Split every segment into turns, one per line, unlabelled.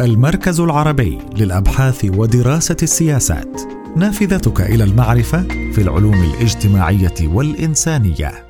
المركز العربي للأبحاث ودراسة السياسات. نافذتك إلى المعرفة في العلوم الاجتماعية والإنسانية.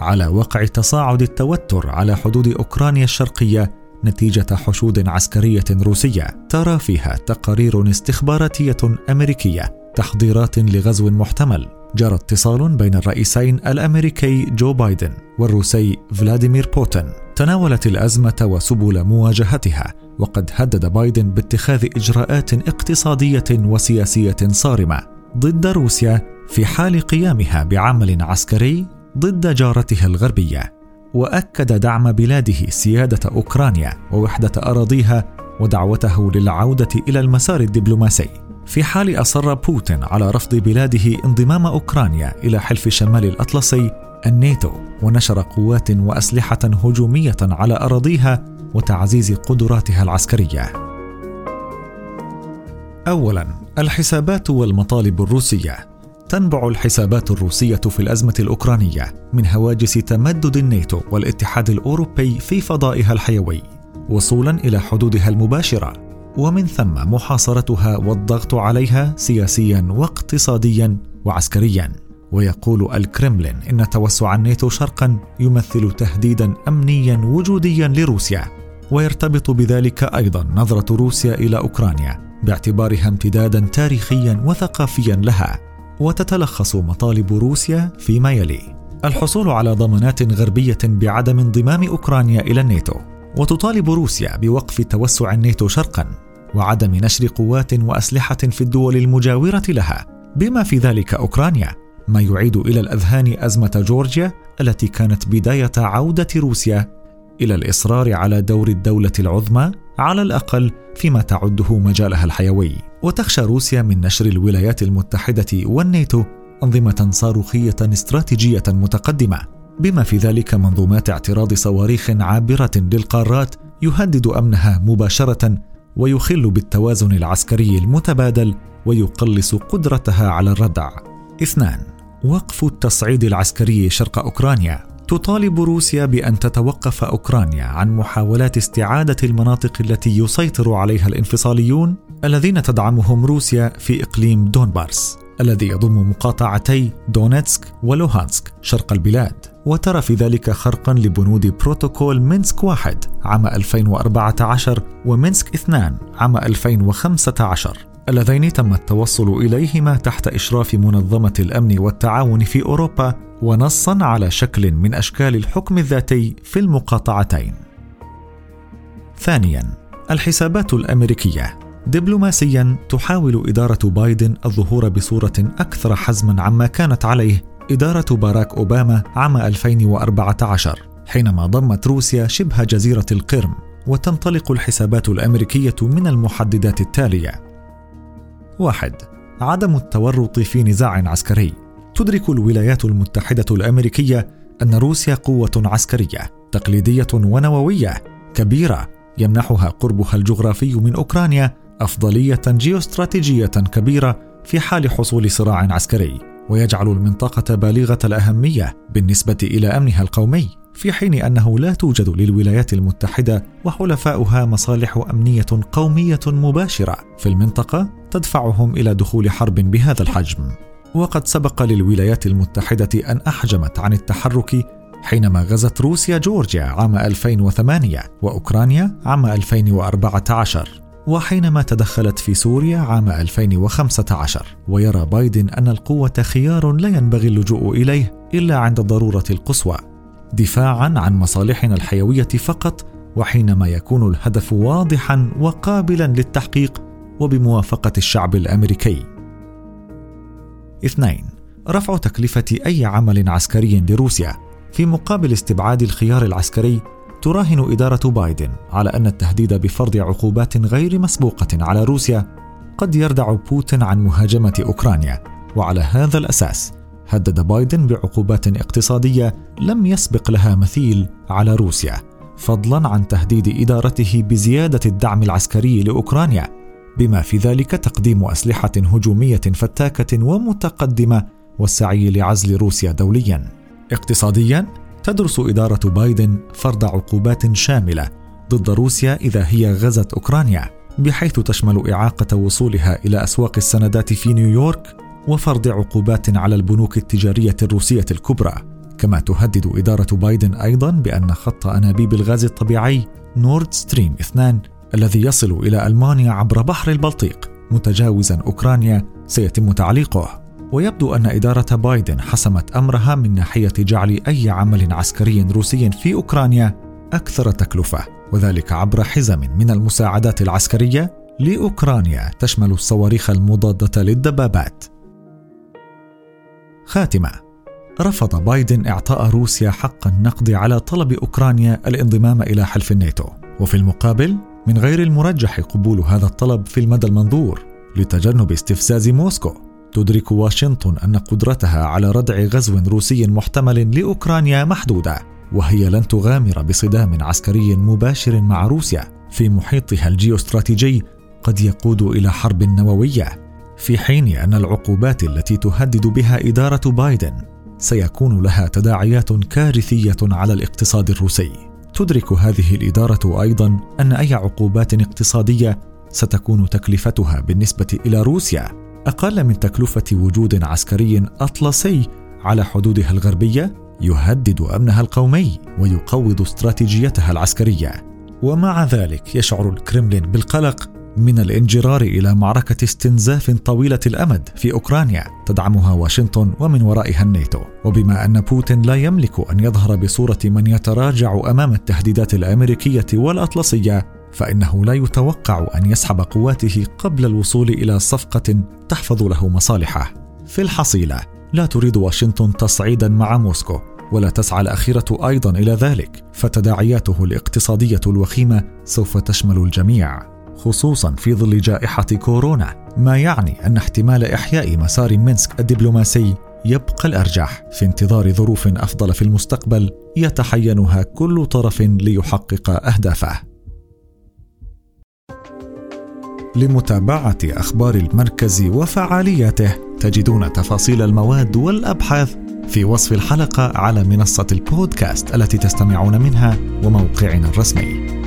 على وقع تصاعد التوتر على حدود أوكرانيا الشرقية نتيجة حشود عسكرية روسية ترى فيها تقارير استخباراتية أمريكية تحضيرات لغزو محتمل. جرى اتصال بين الرئيسين الأمريكي جو بايدن والروسي فلاديمير بوتين. تناولت الأزمة وسبل مواجهتها وقد هدد بايدن باتخاذ إجراءات اقتصادية وسياسية صارمة ضد روسيا في حال قيامها بعمل عسكري ضد جارتها الغربية وأكد دعم بلاده سيادة أوكرانيا ووحدة أراضيها ودعوته للعودة إلى المسار الدبلوماسي. في حال أصر بوتين على رفض بلاده انضمام أوكرانيا إلى حلف شمال الأطلسي الناتو ونشر قوات وأسلحة هجومية على أراضيها وتعزيز قدراتها العسكرية. اولا الحسابات والمطالب الروسية. تنبع الحسابات الروسية في الأزمة الأوكرانية من هواجس تمدد الناتو والاتحاد الأوروبي في فضائها الحيوي وصولا إلى حدودها المباشرة. ومن ثم محاصرتها والضغط عليها سياسيا واقتصاديا وعسكريا. ويقول الكرملين إن توسع الناتو شرقا يمثل تهديدا امنيا وجوديا لروسيا ويرتبط بذلك أيضا نظرة روسيا إلى أوكرانيا باعتبارها امتدادا تاريخيا وثقافيا لها وتتلخص مطالب روسيا فيما يلي. الحصول على ضمانات غربية بعدم انضمام أوكرانيا إلى الناتو وتطالب روسيا بوقف توسع الناتو شرقا وعدم نشر قوات وأسلحة في الدول المجاورة لها بما في ذلك أوكرانيا. ما يعيد إلى الأذهان أزمة جورجيا التي كانت بداية عودة روسيا إلى الإصرار على دور الدولة العظمى على الأقل فيما تعده مجالها الحيوي وتخشى روسيا من نشر الولايات المتحدة والناتو أنظمة صاروخية استراتيجية متقدمة بما في ذلك منظومات اعتراض صواريخ عابرة للقارات يهدد أمنها مباشرة ويخل بالتوازن العسكري المتبادل ويقلص قدرتها على الردع. اثنان وقف التصعيد العسكري شرق أوكرانيا. تطالب روسيا بأن تتوقف أوكرانيا عن محاولات استعادة المناطق التي يسيطر عليها الانفصاليون الذين تدعمهم روسيا في إقليم دونباس الذي يضم مقاطعتي دونيتسك ولوهانسك شرق البلاد. وترى في ذلك خرقا لبنود بروتوكول مينسك واحد عام 2014 ومينسك اثنان عام 2015 اللذين تم التوصل إليهما تحت إشراف منظمة الأمن والتعاون في أوروبا ونصا على شكل من أشكال الحكم الذاتي في المقاطعتين. ثانيا الحسابات الأمريكية دبلوماسيا تحاول إدارة بايدن الظهور بصورة أكثر حزما عما كانت عليه إدارة باراك أوباما عام 2014 حينما ضمت روسيا شبه جزيرة القرم وتنطلق الحسابات الأمريكية من المحددات التالية واحد عدم التورط في نزاع عسكري. تدرك الولايات المتحدة الأمريكية أن روسيا قوة عسكرية تقليدية ونووية كبيرة. يمنحها قربها الجغرافي من أوكرانيا أفضلية جيوستراتيجية كبيرة في حال حصول صراع عسكري. ويجعل المنطقة بالغة الأهمية بالنسبة إلى أمنها القومي في حين أنه لا توجد للولايات المتحدة وحلفاؤها مصالح أمنية قومية مباشرة في المنطقة. تدفعهم إلى دخول حرب بهذا الحجم. وقد سبق للولايات المتحدة أن أحجمت عن التحرك حينما غزت روسيا جورجيا عام 2008 وأوكرانيا عام 2014 وحينما تدخلت في سوريا عام 2015 ويرى بايدن أن القوة خيار لا ينبغي اللجوء إليه إلا عند الضروره القصوى دفاعا عن مصالحنا الحيوية فقط وحينما يكون الهدف واضحا وقابلا للتحقيق وبموافقة الشعب الأمريكي. اثنين رفع تكلفة أي عمل عسكري لروسيا. في مقابل استبعاد الخيار العسكري تراهن إدارة بايدن على أن التهديد بفرض عقوبات غير مسبوقة على روسيا قد يردع بوتين عن مهاجمة أوكرانيا. وعلى هذا الأساس هدد بايدن بعقوبات اقتصادية لم يسبق لها مثيل على روسيا فضلا عن تهديد إدارته بزيادة الدعم العسكري لأوكرانيا. بما في ذلك تقديم أسلحة هجومية فتاكة ومتقدمة والسعي لعزل روسيا دوليا. اقتصاديا تدرس إدارة بايدن فرض عقوبات شاملة ضد روسيا إذا هي غزت أوكرانيا بحيث تشمل إعاقة وصولها إلى أسواق السندات في نيويورك وفرض عقوبات على البنوك التجارية الروسية الكبرى. كما تهدد إدارة بايدن أيضا بأن خط أنابيب الغاز الطبيعي نورد ستريم 2 الذي يصل إلى ألمانيا عبر بحر البلطيق متجاوزا أوكرانيا سيتم تعليقه. ويبدو أن إدارة بايدن حسمت أمرها من ناحية جعل أي عمل عسكري روسي في أوكرانيا أكثر تكلفة وذلك عبر حزم من المساعدات العسكرية لأوكرانيا تشمل الصواريخ المضادة للدبابات. خاتمة. رفض بايدن إعطاء روسيا حق النقد على طلب أوكرانيا الانضمام إلى حلف الناتو. وفي المقابل من غير المرجح قبول هذا الطلب في المدى المنظور لتجنب استفزاز موسكو. تدرك واشنطن أن قدرتها على ردع غزو روسي محتمل لأوكرانيا محدودة وهي لن تغامر بصدام عسكري مباشر مع روسيا. في محيطها الجيوستراتيجي قد يقود إلى حرب نووية في حين أن العقوبات التي تهدد بها إدارة بايدن سيكون لها تداعيات كارثية على الاقتصاد الروسي. تدرك هذه الإدارة أيضا أن أي عقوبات اقتصادية ستكون تكلفتها بالنسبة إلى روسيا. أقل من تكلفة وجود عسكري أطلسي على حدودها الغربية يهدد أمنها القومي ويقوض استراتيجيتها العسكرية. ومع ذلك يشعر الكرملين بالقلق من الانجرار إلى معركة استنزاف طويلة الأمد في أوكرانيا تدعمها واشنطن ومن ورائها الناتو. وبما أن بوتين لا يملك أن يظهر بصورة من يتراجع أمام التهديدات الأمريكية والأطلسية فإنه لا يتوقع أن يسحب قواته قبل الوصول إلى صفقة تحفظ له مصالحه. في الحصيلة لا تريد واشنطن تصعيدا مع موسكو ولا تسعى الأخيرة أيضا إلى ذلك فتداعياته الاقتصادية الوخيمة سوف تشمل الجميع. خصوصا في ظل جائحة كورونا ما يعني أن احتمال إحياء مسار مينسك الدبلوماسي يبقى الأرجح. في انتظار ظروف أفضل في المستقبل يتحينها كل طرف ليحقق أهدافه. لمتابعة أخبار المركز وفعالياته تجدون تفاصيل المواد والأبحاث في وصف الحلقة على منصة البودكاست التي تستمعون منها وموقعنا الرسمي.